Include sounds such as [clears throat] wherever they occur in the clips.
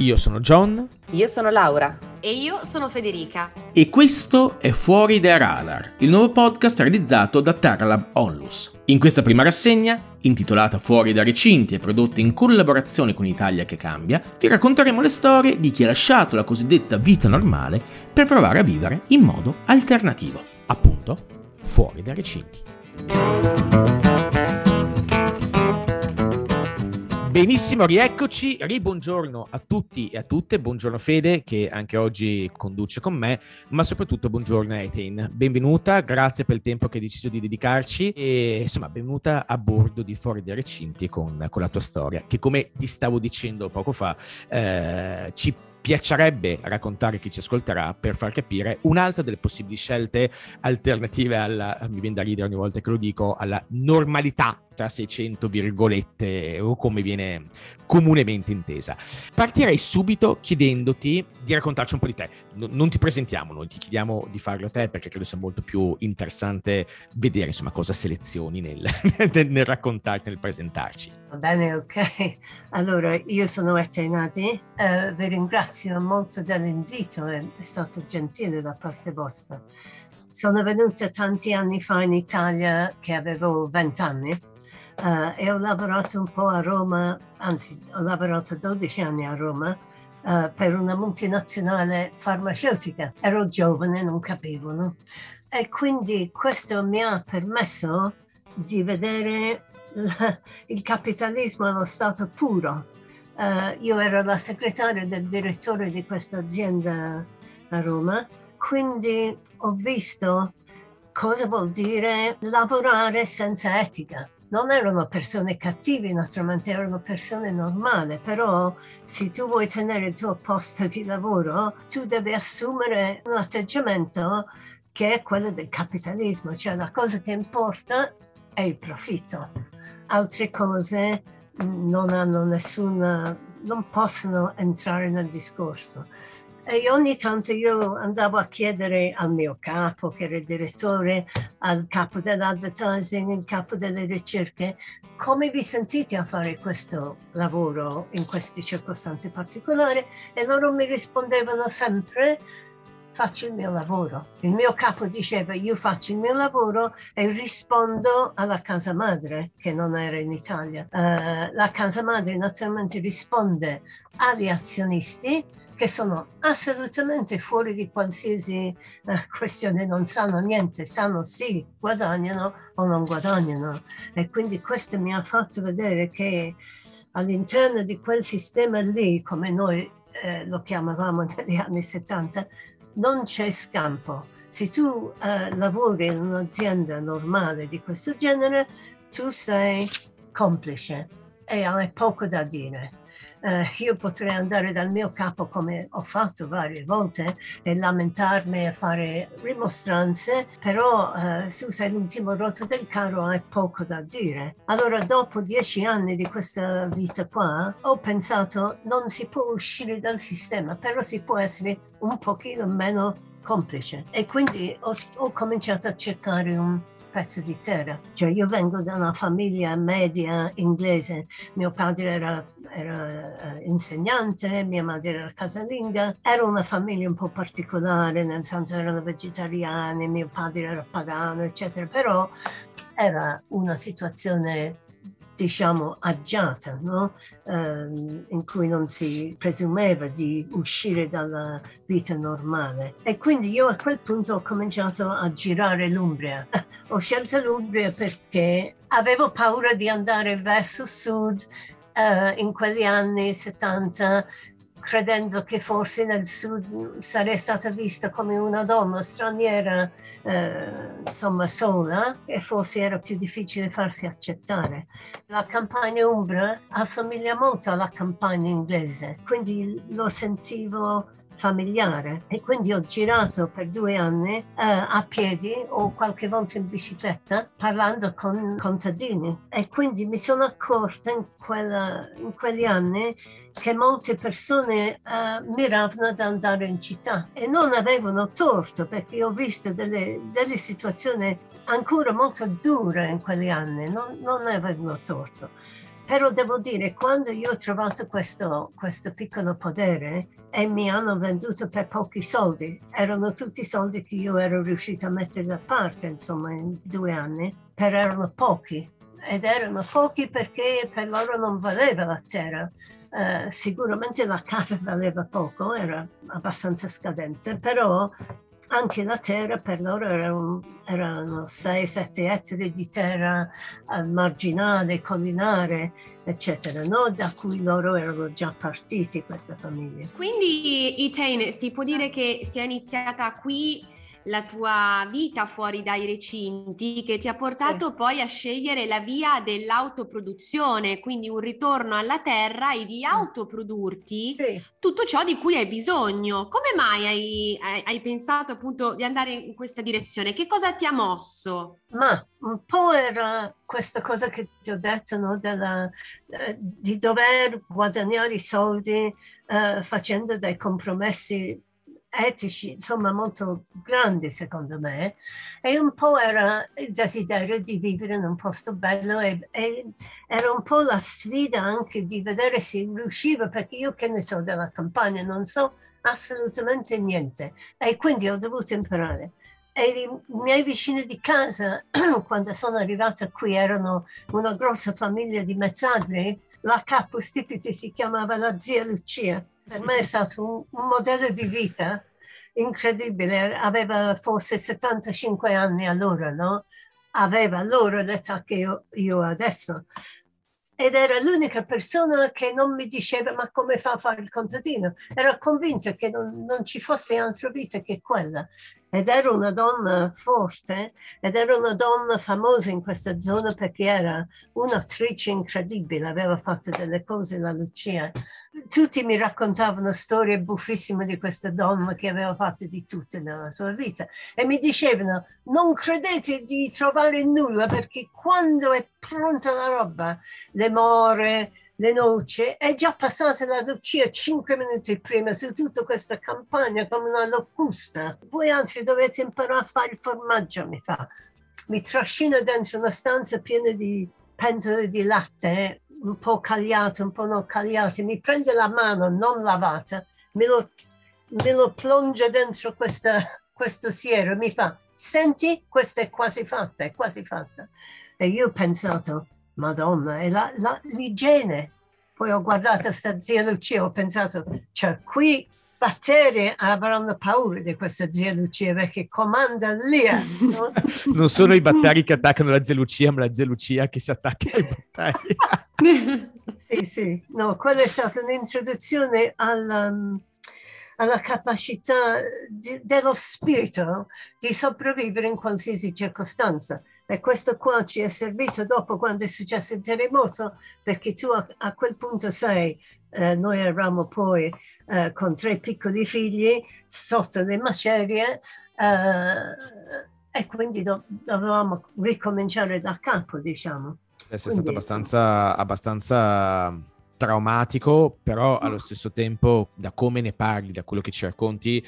Io sono John. Io sono Laura. E io sono Federica. E questo è Fuori dai Radar, il nuovo podcast realizzato da Terralab Onlus. In questa prima rassegna, intitolata Fuori dai recinti e prodotta in collaborazione con Italia che cambia, vi racconteremo le storie di chi ha lasciato la cosiddetta vita normale per provare a vivere in modo alternativo. Appunto, fuori dai recinti. Benissimo, rieccoci, ribuongiorno a tutti e a tutte, buongiorno Fede che anche oggi conduce con me, ma soprattutto buongiorno Etain, benvenuta, grazie per il tempo che hai deciso di dedicarci. E insomma benvenuta a bordo di Fuori dai Recinti con, con la tua storia, che come ti stavo dicendo poco fa eh, ci piacerebbe raccontare chi ci ascolterà per far capire un'altra delle possibili scelte alternative alla, mi viene da ridere ogni volta che lo dico, alla normalità tra 600 virgolette o come viene comunemente intesa. Partirei subito chiedendoti di raccontarci un po' di te. No, non ti presentiamo noi, ti chiediamo di farlo a te perché credo sia molto più interessante vedere insomma cosa selezioni nel, [laughs] nel raccontarti, nel presentarci. Va bene, ok. Allora, io sono Etenadi, uh, vi ringrazio molto dell'invito, è, è stato gentile da parte vostra. Sono venuta tanti anni fa in Italia che avevo 20 anni Uh, e ho lavorato un po' a Roma, anzi ho lavorato 12 anni a Roma uh, per una multinazionale farmaceutica. Ero giovane, non capivo, no? E quindi questo mi ha permesso di vedere la, [laughs] il capitalismo allo stato puro. Uh, io ero la segretaria del direttore di questa azienda a Roma, quindi ho visto cosa vuol dire lavorare senza etica non erano persone cattive, naturalmente erano persone normali, però se tu vuoi tenere il tuo posto di lavoro, tu devi assumere un atteggiamento che è quello del capitalismo, cioè la cosa che importa è il profitto. Altre cose non hanno nessuna, non possono entrare nel discorso. E ogni tanto io andavo a chiedere al mio capo, che era il direttore, al capo dell'advertising, il capo delle ricerche, come vi sentite a fare questo lavoro in queste circostanze particolari? E loro mi rispondevano sempre, faccio il mio lavoro. Il mio capo diceva io faccio il mio lavoro e rispondo alla casa madre che non era in Italia. Uh, la casa madre naturalmente risponde agli azionisti che sono assolutamente fuori di qualsiasi eh, questione, non sanno niente, sanno sì, guadagnano o non guadagnano. E quindi questo mi ha fatto vedere che all'interno di quel sistema lì, come noi eh, lo chiamavamo [laughs] negli anni 70, non c'è scampo. Se tu eh, lavori in un'azienda normale di questo genere, tu sei complice e hai poco da dire eh, io potrei andare dal mio capo come ho fatto varie volte e lamentarmi e fare rimostranze, però eh, se sei l'ultimo rotto del carro hai poco da dire. Allora dopo dieci anni di questa vita qua ho pensato non si può uscire dal sistema, però si può essere un pochino meno complice e quindi ho, ho cominciato a cercare un pezzo di terra. Cioè io vengo da una famiglia media inglese, mio padre era, era uh, insegnante, mia madre era casalinga, era una famiglia un po' particolare, nel senso erano vegetariani, mio padre era pagano, eccetera, però era una situazione diciamo, agiata, no? um, in cui non si presumeva di uscire dalla vita normale. E quindi io a quel punto ho cominciato a girare l'Umbria. [laughs] ho scelto l'Umbria perché avevo paura di andare verso sud Uh, in quegli anni 70 credendo che forse nel sud sarei stata vista come una donna straniera, eh, insomma sola, e forse era più difficile farsi accettare. La campagna umbra assomiglia molto alla campagna inglese, quindi lo sentivo familiare. E quindi ho girato per due anni eh, a piedi o qualche volta in bicicletta parlando con contadini. E quindi mi sono accorta in, quella, in quegli anni che molte persone eh, miravano ad andare in città e non avevano torto perché ho visto delle, delle situazioni ancora molto dure in quegli anni, non, non avevano torto Però devo dire, quando io ho trovato questo, questo piccolo podere e mi hanno venduto per pochi soldi, erano tutti soldi che io ero riuscita a mettere da parte, insomma, in due anni, però erano pochi. Ed erano pochi perché per loro non valeva la terra. Uh, sicuramente la casa valeva poco, era abbastanza scadente, però anche la terra per loro erano, erano 6-7 ettari di terra eh, marginale, collinare, eccetera, no? da cui loro erano già partiti, questa famiglia. Quindi, Itain, si può dire che sia iniziata qui la tua vita fuori dai recinti che ti ha portato sì. poi a scegliere la via dell'autoproduzione, quindi un ritorno alla terra e di mm. autoprodurti sì. tutto ciò di cui hai bisogno. Come mai hai, hai, hai, pensato appunto di andare in questa direzione? Che cosa ti ha mosso? Ma un po' era questa cosa che ti ho detto, no? Della, eh, di dover guadagnare i soldi eh, facendo dei compromessi etici, insomma, molto grandi secondo me, e un po' era il desiderio di vivere in un posto bello e, e, era un po' la sfida anche di vedere se riusciva, perché io che ne so della campagna, non so assolutamente niente. E quindi ho dovuto imparare. E i miei vicini di casa, [clears throat] quando sono arrivata qui, erano una grossa famiglia di mezzadri, la capostipite si chiamava la zia Lucia per me è stato un, un modello di vita incredibile. Aveva forse 75 anni allora, no? Aveva loro l'età che io, io adesso. Ed era l'unica persona che non mi diceva ma come fa a fare il contadino. Era convinta che non, non ci fosse altra vita che quella ed era una donna forte ed era una donna famosa in questa zona perché era un'attrice incredibile, aveva fatto delle cose la Lucia. Tutti mi raccontavano storie buffissime di questa donna che aveva fatto di tutto nella sua vita e mi dicevano non credete di trovare nulla perché quando è pronta la roba, le more, le noci, è già passata la Lucia cinque minuti prima su tutta questa campagna come una locusta. Voi altri dovete imparare a fare il formaggio, mi fa. Mi trascina dentro una stanza piena di pentole di latte, un po' cagliate, un po' non cagliate, mi prende la mano non lavata, me lo, me lo plonge dentro questa, questo siero, mi fa, senti, questa è quasi fatta, è quasi fatta. E io ho pensato, Madonna, è la, la, l'igiene. Poi ho guardato sta zia Lucia e ho pensato, cioè qui batteri avranno paura di questa zia Lucia perché comanda lì. No? non sono i batteri che attaccano la zia Lucia, ma la zia Lucia che si attacca ai batteri. [laughs] sì, sì, no, quella è stata un'introduzione alla, um, alla capacità di, dello spirito di sopravvivere in qualsiasi circostanza. E questo qua ci è servito dopo quando è successo il terremoto, perché tu a, a quel punto sai, eh, noi eravamo poi eh, con tre piccoli figli sotto le macerie eh, e quindi do, dovevamo ricominciare da capo, diciamo. È stato abbastanza, abbastanza traumatico, però allo stesso tempo, da come ne parli, da quello che ci racconti,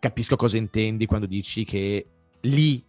capisco cosa intendi quando dici che lì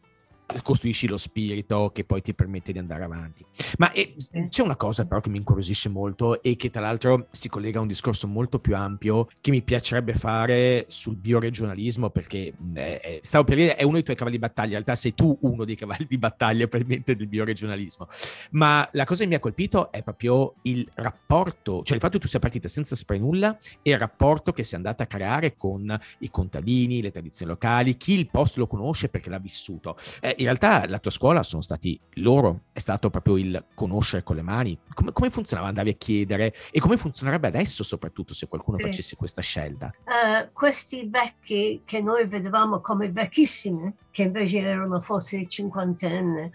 costruisci lo spirito che poi ti permette di andare avanti. Ma eh, c'è una cosa però che mi incuriosisce molto e che tra l'altro si collega a un discorso molto più ampio che mi piacerebbe fare sul bioregionalismo perché eh, stavo per dire è uno dei tuoi cavalli di battaglia, in realtà sei tu uno dei cavalli di battaglia probabilmente del bioregionalismo. Ma la cosa che mi ha colpito è proprio il rapporto, cioè il fatto che tu sia partita senza sapere nulla e il rapporto che sei andata a creare con i contadini, le tradizioni locali, chi il posto lo conosce perché l'ha vissuto. Eh, in realtà la tua scuola sono stati loro, è stato proprio il conoscere con le mani. Come, come funzionava? Andavi a chiedere e come funzionerebbe adesso soprattutto se qualcuno sì. facesse questa scelta? Uh, questi vecchi che noi vedevamo come vecchissimi, che invece erano forse cinquantenni,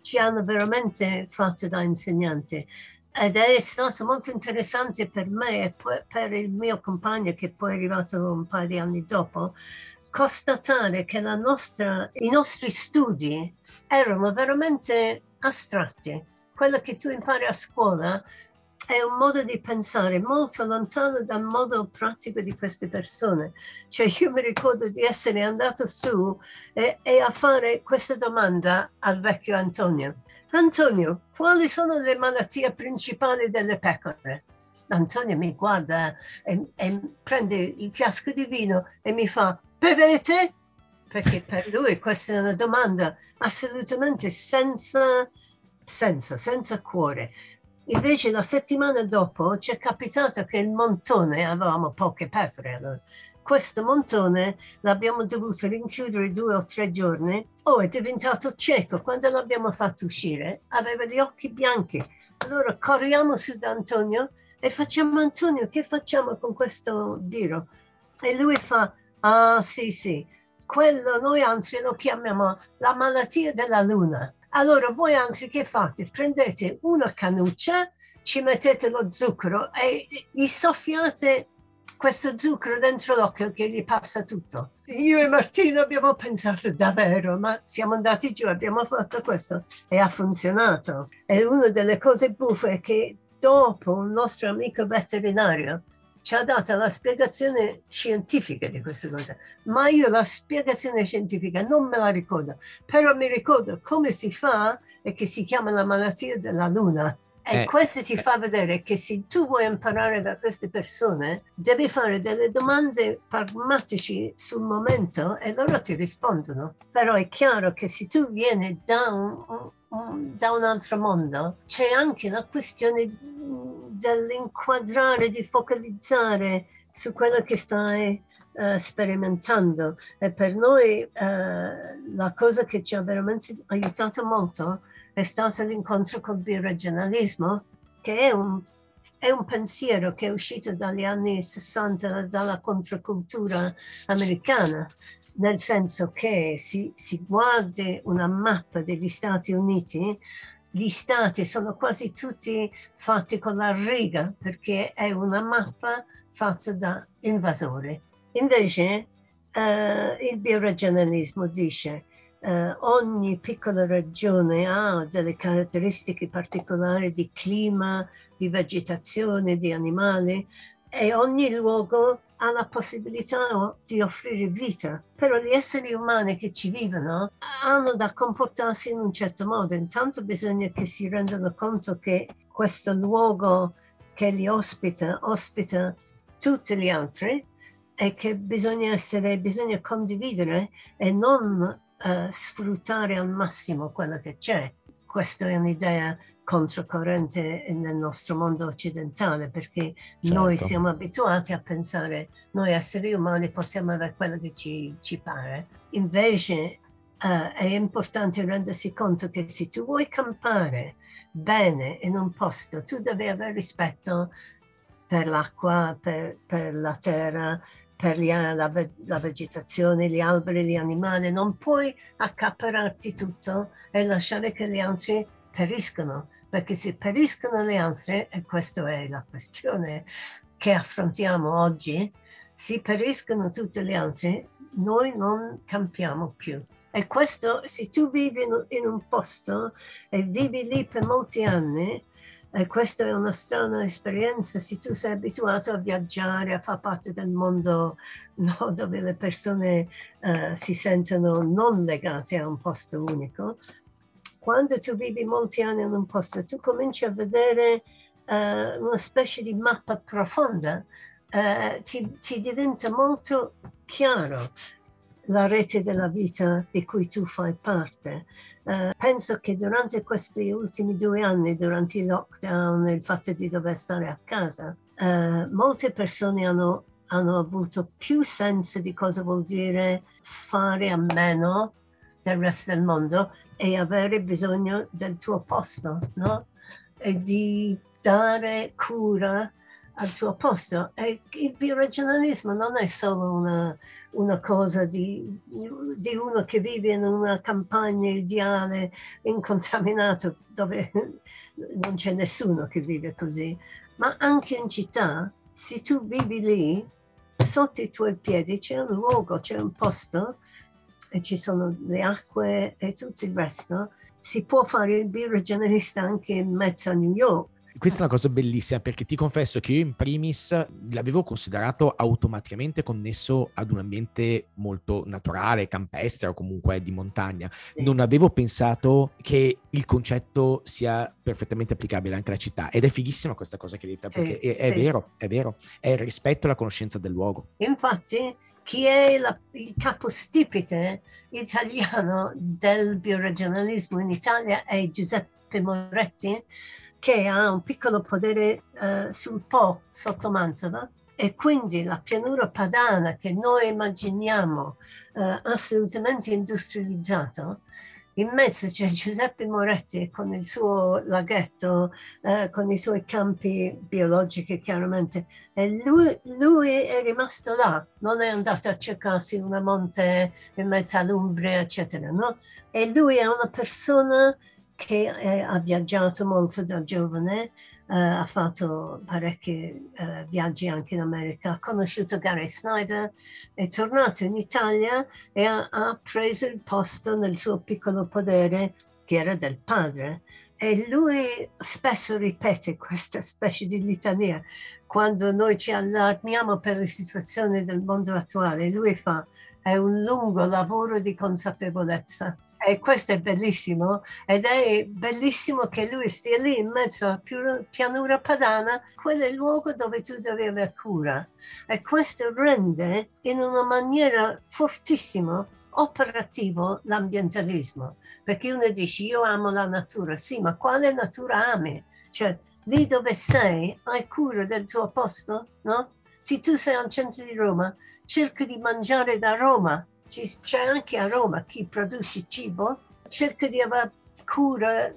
ci hanno veramente fatto da insegnanti ed è stato molto interessante per me e per il mio compagno che poi è arrivato un paio di anni dopo constatare che nostra, i nostri studi erano veramente astratti. Quello che tu impari a scuola è un modo di pensare molto lontano dal modo pratico di queste persone. Cioè io mi ricordo di essere andato su e, e a fare questa domanda al vecchio Antonio. Antonio, quali sono le malattie principali delle pecore? Antonio mi guarda e, e prende il fiasco di vino e mi fa, bevete? Perché per lui questa è una domanda assolutamente senza senso, senza cuore. Invece la settimana dopo ci è capitato che il montone, avevamo poche pecore allora, questo montone l'abbiamo dovuto rinchiudere due o tre giorni, oh è diventato cieco, quando l'abbiamo fatto uscire aveva gli occhi bianchi. Allora corriamo su da Antonio e facciamo Antonio, che facciamo con questo biro? E lui fa, ah sì sì, quello noi anzi lo chiamiamo la malattia della luna. Allora voi anzi che fate? Prendete una canuccia, ci mettete lo zucchero e gli soffiate questo zucchero dentro l'occhio che gli passa tutto. Io e Martino abbiamo pensato davvero, ma siamo andati giù, abbiamo fatto questo e ha funzionato. E una delle cose buffe è che dopo un nostro amico veterinario ci ha dato la spiegazione scientifica di queste cose, ma io la spiegazione scientifica non me la ricordo, però mi ricordo come si fa e che si chiama la malattia della luna. E eh, questo ti fa vedere che se tu vuoi imparare da queste persone, devi fare delle domande pragmatici sul momento e loro ti rispondono. Però è chiaro che se tu vieni da un, un, da un altro mondo, c'è anche la questione dell'inquadrare, di focalizzare su quello che stai uh, sperimentando. E per noi uh, la cosa che ci ha veramente aiutato molto è stato l'incontro col bioregionalismo, che è un, è un pensiero che è uscito dagli anni 60 dalla controcultura americana, nel senso che si, si guardi una mappa degli Stati Uniti, gli stati sono quasi tutti fatti con la riga perché è una mappa fatta da invasori. Invece eh, il bioregionalismo dice eh, ogni piccola regione ha delle caratteristiche particolari di clima, di vegetazione, di animali e ogni luogo ha la possibilità di offrire vita. Però gli esseri umani che ci vivono hanno da comportarsi in un certo modo. Intanto bisogna che si rendano conto che questo luogo che li ospita ospita tutti gli altri e che bisogna essere, bisogna condividere e non uh, sfruttare al massimo quello che c'è. Questa è un'idea controcorrente nel nostro mondo occidentale perché certo. noi siamo abituati a pensare noi esseri umani possiamo avere quello che ci, ci pare. Invece uh, è importante rendersi conto che se tu vuoi campare bene in un posto, tu devi avere rispetto per l'acqua, per, per la terra, per gli, la, la, vegetazione, gli alberi, gli animali, non puoi accapararti tutto e lasciare che gli altri periscono, perché se periscono le altre, e questa è la questione che affrontiamo oggi, se periscono tutte le altre, noi non campiamo più. E questo, se tu vivi in un posto e vivi lì per molti anni, e questa è una strana esperienza se tu sei abituato a viaggiare, a far parte del mondo [laughs] no, dove le persone uh, si sentono non legate a un posto unico. Quando tu vivi molti anni in un posto, tu cominci a vedere uh, una specie di mappa profonda, uh, ti, ti diventa molto chiaro la rete della vita di cui tu fai parte. Uh, penso che durante questi ultimi due anni, durante il lockdown, il fatto di dover stare a casa, uh, molte persone hanno, hanno, avuto più senso di cosa vuol dire fare a meno del resto del mondo e avere bisogno del tuo posto, no? E di dare cura al tuo posto. E il bioregionalismo non è solo una, una cosa di, di, uno che vive in una campagna ideale, incontaminato, dove non c'è nessuno che vive così, ma anche in città, se tu vivi lì, sotto i tuoi piedi c'è un luogo, c'è un posto, e ci sono le acque e tutto il resto, si può fare il bioregionalista anche in mezzo a New York questa è una cosa bellissima perché ti confesso che io in primis l'avevo considerato automaticamente connesso ad un ambiente molto naturale, campestre o comunque di montagna. Non avevo pensato che il concetto sia perfettamente applicabile anche alla città ed è fighissima questa cosa che hai detto perché sì, è, è sì. vero, è vero, è il rispetto e la conoscenza del luogo. Infatti chi è la, il capostipite italiano del bioregionalismo in Italia è Giuseppe Moretti, che ha un piccolo podere eh, sul Po sotto Mantova e quindi la pianura padana che noi immaginiamo eh, assolutamente industrializzato in mezzo c'è Giuseppe Moretti con il suo laghetto, eh, con i suoi campi biologici chiaramente, e lui, lui, è rimasto là, non è andato a cercarsi una monte in mezzo all'Umbria, eccetera, no? E lui è una persona che è, ha viaggiato molto da giovane, Uh, ha fatto parecchi uh, viaggi anche in America, ha conosciuto Gary Snyder, è tornato in Italia e ha, ha, preso il posto nel suo piccolo podere che era del padre. E lui spesso ripete questa specie di litania quando noi ci allarmiamo per le situazioni del mondo attuale. Lui fa, è un lungo lavoro di consapevolezza e questo è bellissimo ed è bellissimo che lui stia lì in mezzo alla pianura padana, quello è il luogo dove tu devi avere cura. E questo rende in una maniera fortissima operativo l'ambientalismo, perché uno dice io amo la natura, sì, ma quale natura ami? Cioè, lì dove sei hai cura del tuo posto, no? Se tu sei al centro di Roma, cerca di mangiare da Roma, c'è anche a Roma chi produce cibo, cerca di avere cura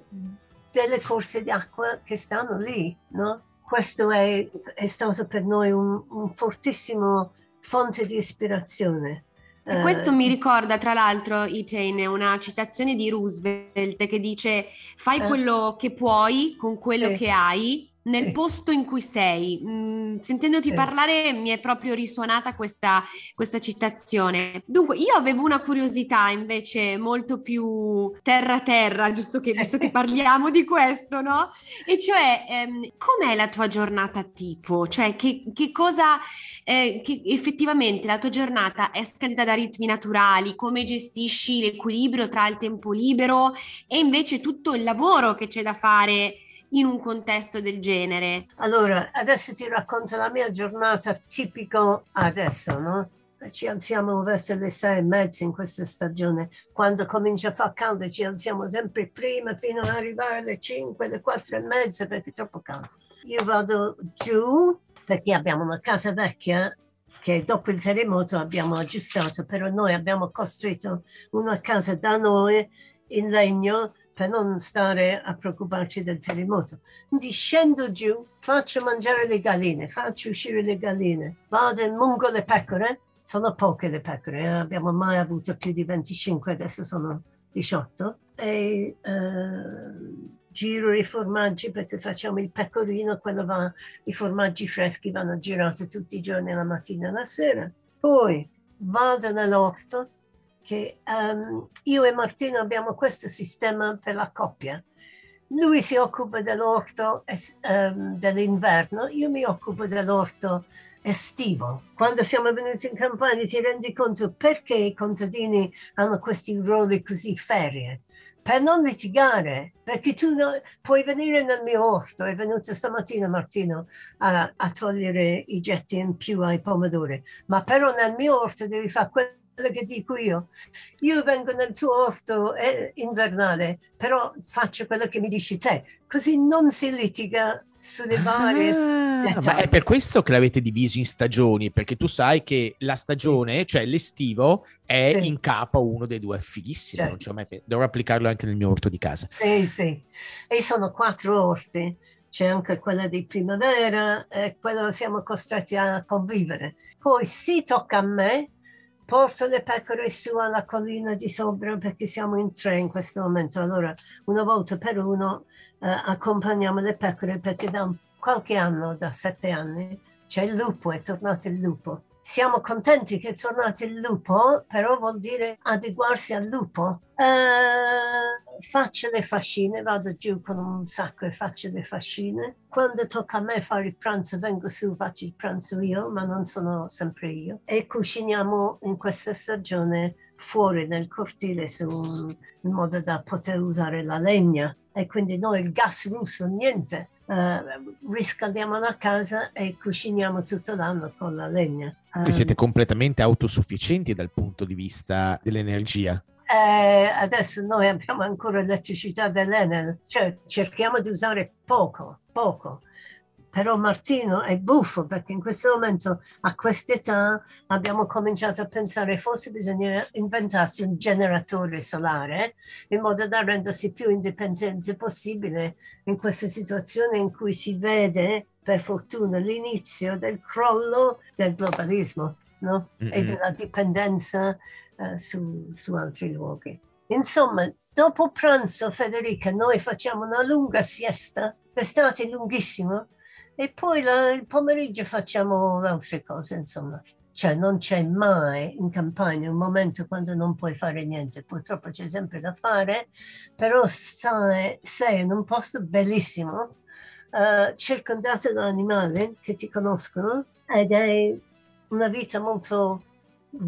delle corse d'acqua che stanno lì, no? Questo è, è stato per noi un, un fortissimo fonte di ispirazione. E questo mi ricorda, tra l'altro, Etain, una citazione di Roosevelt che dice: Fai eh, quello che puoi con quello eh, che hai nel sì. posto in cui sei. Mm, sentendoti sì. parlare mi è proprio risuonata questa, questa, citazione. Dunque, io avevo una curiosità invece molto più terra-terra, giusto che, visto che [laughs] parliamo di questo, no? E cioè, ehm, com'è la tua giornata tipo? Cioè, che, che cosa, eh, che effettivamente la tua giornata è scandita da ritmi naturali? Come gestisci l'equilibrio tra il tempo libero e invece tutto il lavoro che c'è da fare? In un contesto del genere? Allora, adesso ti racconto la mia giornata tipico adesso, no? Ci alziamo verso le sei e mezza in questa stagione. Quando comincia a far caldo ci alziamo sempre prima fino ad arrivare alle cinque, alle quattro e mezza perché è troppo caldo. Io vado giù perché abbiamo una casa vecchia che dopo il terremoto abbiamo aggiustato, però noi abbiamo costruito una casa da noi in legno per non stare a preoccuparci del terremoto. Quindi scendo giù, faccio mangiare le galline, faccio uscire le galline, vado e mungo le pecore, sono poche le pecore, eh? abbiamo mai avuto più di 25, adesso sono 18, e eh, giro i formaggi perché facciamo il pecorino, quello va, i formaggi freschi vanno girati tutti i giorni, la mattina e la sera. Poi vado nell'orto, che um, io e Martino abbiamo questo sistema per la coppia. Lui si occupa dell'orto um, dell'inverno, io mi occupo dell'orto estivo. Quando siamo venuti in campagna ti rendi conto perché i contadini hanno questi ruoli così ferie per non litigare, perché tu no, puoi venire nel mio orto, è venuto stamattina Martino a, a, togliere i getti in più ai pomodori, ma però nel mio orto devi fare quello quello che dico io. Io vengo nel tuo orto eh, invernale, però faccio quello che mi dici te, così non si litiga sulle varie... Ah, ma è per questo che l'avete diviso in stagioni, perché tu sai che la stagione, sì. cioè l'estivo, è sì. in capo uno dei due, è fighissimo, sì. mai... dovrò applicarlo anche nel mio orto di casa. Sì, sì, e sono quattro orti c'è anche quella di primavera e quello siamo costretti a convivere. Poi si tocca a me porto le pecore su alla collina di sopra perché siamo in tre in questo momento. Allora, una volta per uno eh, accompagniamo le pecore perché da qualche anno, da sette anni, c'è il lupo, è tornato il lupo. Siamo contenti che è tornato il lupo, però vuol dire adeguarsi al lupo. Uh, faccio le fascine, vado giù con un sacco e faccio le fascine. Quando tocca a me fare il pranzo, vengo su, faccio il pranzo io, ma non sono sempre io. E cuciniamo in questa stagione fuori nel cortile su, in modo da poter usare la legna. E quindi noi il gas russo, niente. Uh, riscaldiamo la casa e cuciniamo tutto l'anno con la legna. Quindi siete completamente autosufficienti dal punto di vista dell'energia? Eh, adesso noi abbiamo ancora elettricità dell'Enel, cioè cerchiamo di usare poco, poco. Però Martino è buffo perché in questo momento, a quest'età, abbiamo cominciato a pensare forse bisogna inventarsi un generatore solare in modo da rendersi più indipendente possibile in questa situazione in cui si vede per fortuna l'inizio del crollo del globalismo no? mm-hmm. e della dipendenza uh, su, su altri luoghi. Insomma, dopo pranzo, Federica, noi facciamo una lunga siesta, l'estate è lunghissima, e poi la, il pomeriggio facciamo altre cose, insomma. Cioè non c'è mai in campagna un momento quando non puoi fare niente, purtroppo c'è sempre da fare, però sai, sei in un posto bellissimo, uh, circondato da animali che ti conoscono ed è una vita molto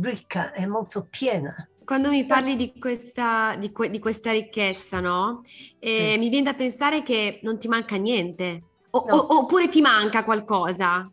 ricca e molto piena. Quando mi parli di questa, di que- di questa ricchezza, no? Eh, sì. Mi viene da pensare che non ti manca niente, o- no. o- oppure ti manca qualcosa.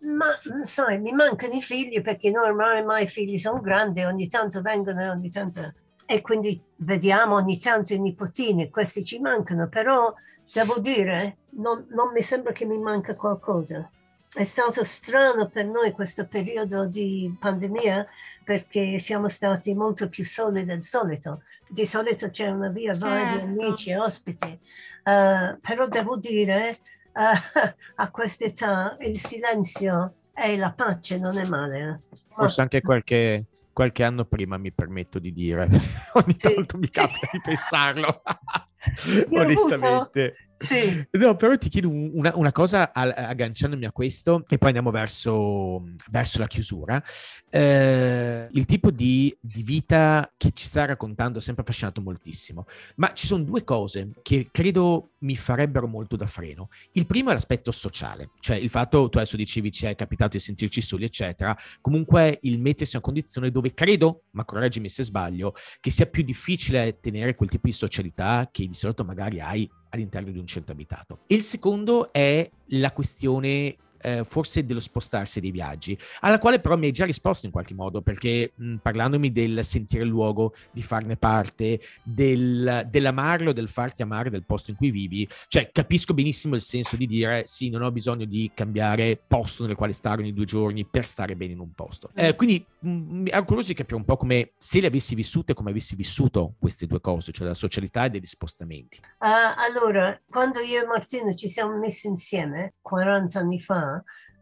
Ma sai, mi mancano i figli perché normalmente ormai i figli sono grandi, ogni tanto vengono e ogni tanto... E quindi vediamo ogni tanto i nipotini, questi ci mancano, però devo dire, non, non mi sembra che mi manca qualcosa. È stato strano per noi questo periodo di pandemia perché siamo stati molto più soli del solito. Di solito c'è una via certo. vai di amici e ospiti, uh, però devo dire uh, [laughs] a quest'età il silenzio e la pace non è male. Eh. Forse anche qualche, qualche anno prima mi permetto di dire, [laughs] ogni sì, tanto mi capita di pensarlo, [laughs] [laughs] onestamente. Sì. No, però ti chiedo una, una cosa agganciandomi a questo e poi andiamo verso, verso la chiusura. Eh, il tipo di, di, vita che ci sta raccontando ha sempre affascinato moltissimo, ma ci sono due cose che credo mi farebbero molto da freno. Il primo è l'aspetto sociale, cioè il fatto, tu adesso dicevi ci è capitato di sentirci soli, eccetera, comunque il mettersi in una condizione dove credo, ma correggimi se sbaglio, che sia più difficile tenere quel tipo di socialità che di solito magari hai all'interno di un centro abitato. Il secondo è la questione eh, forse dello spostarsi dei viaggi, alla quale però mi hai già risposto in qualche modo, perché mh, parlandomi del sentire il luogo, di farne parte, del, dell'amarlo, del farti amare del posto in cui vivi, cioè capisco benissimo il senso di dire sì, non ho bisogno di cambiare posto nel quale stare ogni due giorni per stare bene in un posto. Eh, quindi mh, ero curioso di capire un po' come se le avessi vissute, come avessi vissuto queste due cose, cioè la socialità e degli spostamenti. Uh, allora, quando io e Martino ci siamo messi insieme 40 anni fa,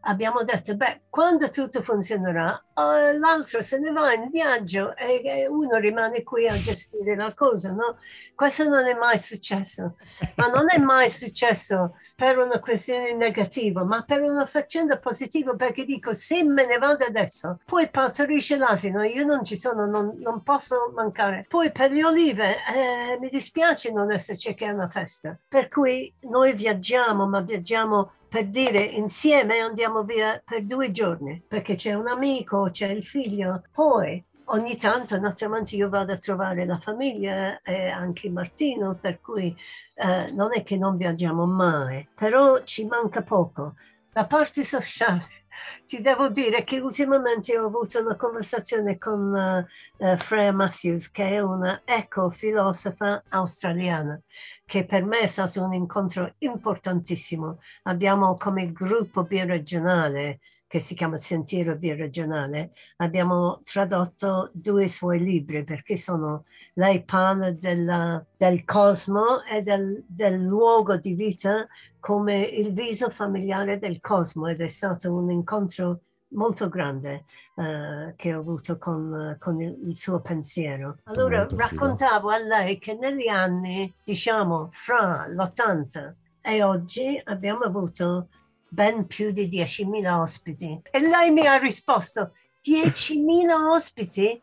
abbiamo detto, beh, quando tutto funzionerà, uh, l'altro se ne va in viaggio e, uno rimane qui a gestire la cosa, no? Questo non è mai successo, ma non è mai successo per una questione negativa, ma per una faccenda positiva, perché dico, se me ne vado adesso, poi partorisce l'asino, io non ci sono, non, non posso mancare. Poi per le olive, eh, mi dispiace non esserci che è una festa, per cui noi viaggiamo, ma viaggiamo per dire insieme andiamo via per due giorni perché c'è un amico, c'è il figlio, poi ogni tanto naturalmente io vado a trovare la famiglia e anche Martino, per cui eh, non è che non viaggiamo mai, però ci manca poco. La parte sociale ti devo dire che ultimamente ho avuto una conversazione con uh, uh, Freya Matthews, che è una ecofilosofa australiana, che per me è stato un incontro importantissimo. Abbiamo come gruppo biregionale che si chiama Sentiero Biregionale, abbiamo tradotto due suoi libri perché sono, lei parla della, del cosmo e del, del, luogo di vita come il viso familiare del cosmo ed è stato un incontro molto grande uh, che ho avuto con, con il, il, suo pensiero. Allora raccontavo a lei che negli anni, diciamo, fra l'80 e oggi abbiamo avuto ben più di 10.000 ospiti. E lei mi ha risposto, 10.000 ospiti,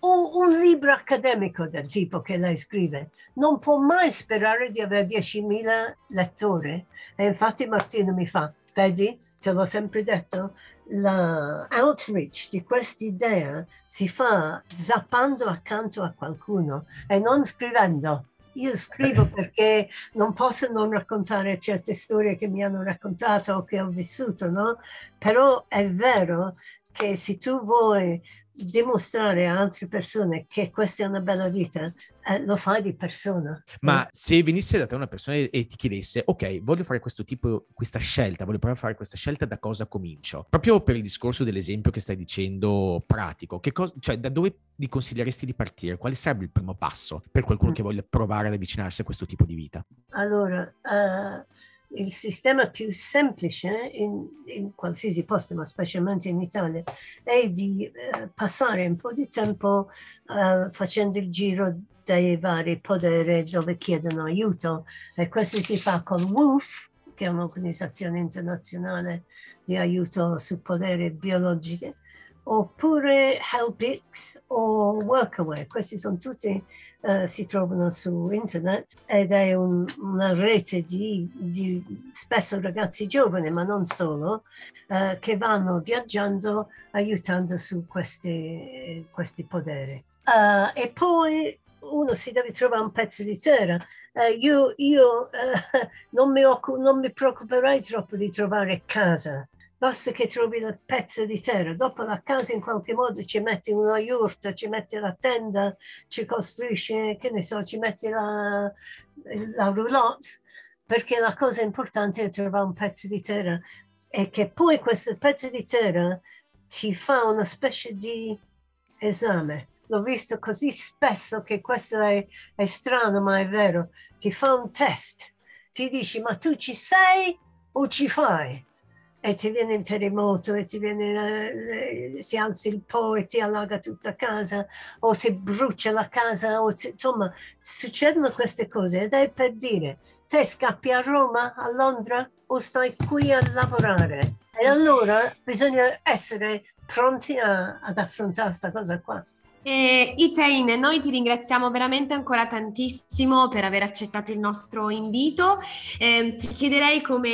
un, un, libro accademico del tipo che lei scrive non può mai sperare di avere 10.000 lettori. E infatti Martino mi fa, vedi, te l'ho sempre detto, l'outreach di questa idea si fa zappando accanto a qualcuno e non scrivendo. Io scrivo perché non posso non raccontare certe storie che mi hanno raccontato o che ho vissuto, no? Però è vero che se tu vuoi dimostrare a altre persone che questa è una bella vita, eh, lo fai di persona. Ma se venisse da te una persona e ti chiedesse, ok, voglio fare questo tipo, questa scelta, voglio provare a fare questa scelta, da cosa comincio? Proprio per il discorso dell'esempio che stai dicendo pratico, che co- cioè da dove ti consiglieresti di partire? Quale sarebbe il primo passo per qualcuno mm. che voglia provare ad avvicinarsi a questo tipo di vita? Allora, uh il sistema più semplice in, in, qualsiasi posto, ma specialmente in Italia, è di eh, passare un po' di tempo eh, facendo il giro dei vari poderi dove chiedono aiuto. E questo si fa con WOOF, che è un'organizzazione internazionale di aiuto su poderi biologiche, oppure HelpX o Workaway, questi sono tutti eh, si trovano su internet ed è un, una rete di, di, spesso ragazzi giovani, ma non solo, uh, che vanno viaggiando aiutando su questi, questi poderi. Uh, e poi uno si deve trovare un pezzo di terra. io, io [laughs] non, mi occup- non mi preoccuperei troppo di trovare casa basta che trovi il pezzo di terra, dopo la casa in qualche modo ci metti una yurta, ci metti la tenda, ci costruisci, che ne so, ci metti la, la roulotte, perché la cosa importante è trovare un pezzo di terra e che poi questo pezzo di terra ti fa una specie di esame. L'ho visto così spesso che questo è, è strano, ma è vero. Ti fa un test, ti dici ma tu ci sei o ci fai? E ti viene il terremoto e ti viene, si alza il Po e ti allaga tutta casa o si brucia la casa o si, insomma succedono queste cose ed è per dire te scappi a Roma, a Londra o stai qui a lavorare e allora bisogna essere pronti a, ad affrontare questa cosa qua. Eh, Itain, noi ti ringraziamo veramente ancora tantissimo per aver accettato il nostro invito. Eh, ti chiederei come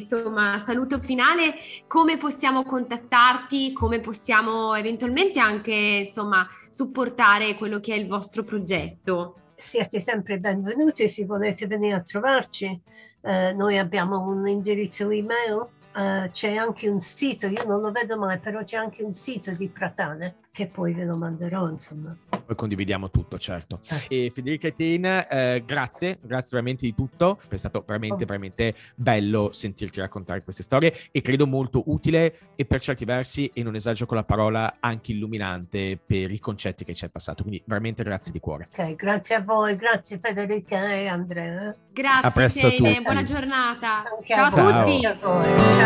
insomma, saluto finale come possiamo contattarti, come possiamo eventualmente anche insomma, supportare quello che è il vostro progetto. Siete sempre benvenuti se volete venire a trovarci. Eh, noi abbiamo un indirizzo email Uh, c'è anche un sito, io non lo vedo mai, però c'è anche un sito di Pratane che poi ve lo manderò, insomma. Poi condividiamo tutto, certo. Eh. E Federica Etin, eh, grazie, grazie veramente di tutto, è stato veramente, oh. veramente bello sentirti raccontare queste storie e credo molto utile e per certi versi, e non esagero con la parola, anche illuminante per i concetti che ci hai passato, quindi veramente grazie di cuore. Ok, grazie a voi, grazie Federica e Andrea. Grazie a, a tutti. buona giornata. Ciao a, Ciao a tutti. Ciao.